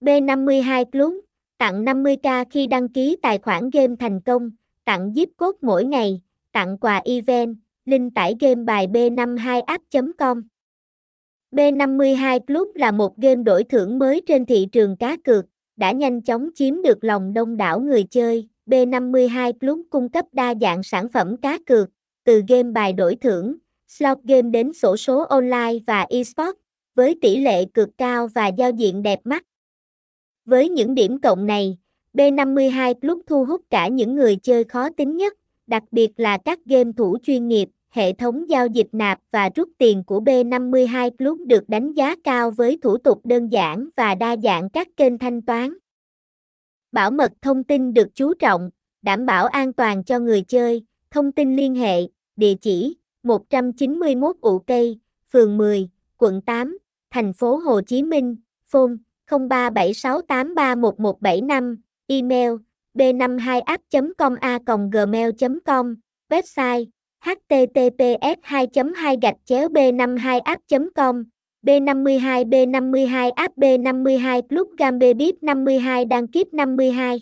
B52 plus tặng 50k khi đăng ký tài khoản game thành công, tặng zip code mỗi ngày, tặng quà event, link tải game bài B52app.com. B52 Club là một game đổi thưởng mới trên thị trường cá cược, đã nhanh chóng chiếm được lòng đông đảo người chơi. B52 Club cung cấp đa dạng sản phẩm cá cược, từ game bài đổi thưởng, slot game đến sổ số online và eSports, với tỷ lệ cực cao và giao diện đẹp mắt. Với những điểm cộng này, b52plus thu hút cả những người chơi khó tính nhất, đặc biệt là các game thủ chuyên nghiệp. Hệ thống giao dịch nạp và rút tiền của b52plus được đánh giá cao với thủ tục đơn giản và đa dạng các kênh thanh toán. Bảo mật thông tin được chú trọng, đảm bảo an toàn cho người chơi. Thông tin liên hệ, địa chỉ 191 ụ cây, phường 10, quận 8, thành phố Hồ Chí Minh, phone 0376831175, email b52app.com a gmail.com, website https 2 2 gạch chéo b 52 app com B52 B52 app B52 Club Gambe Bip 52 đăng kiếp 52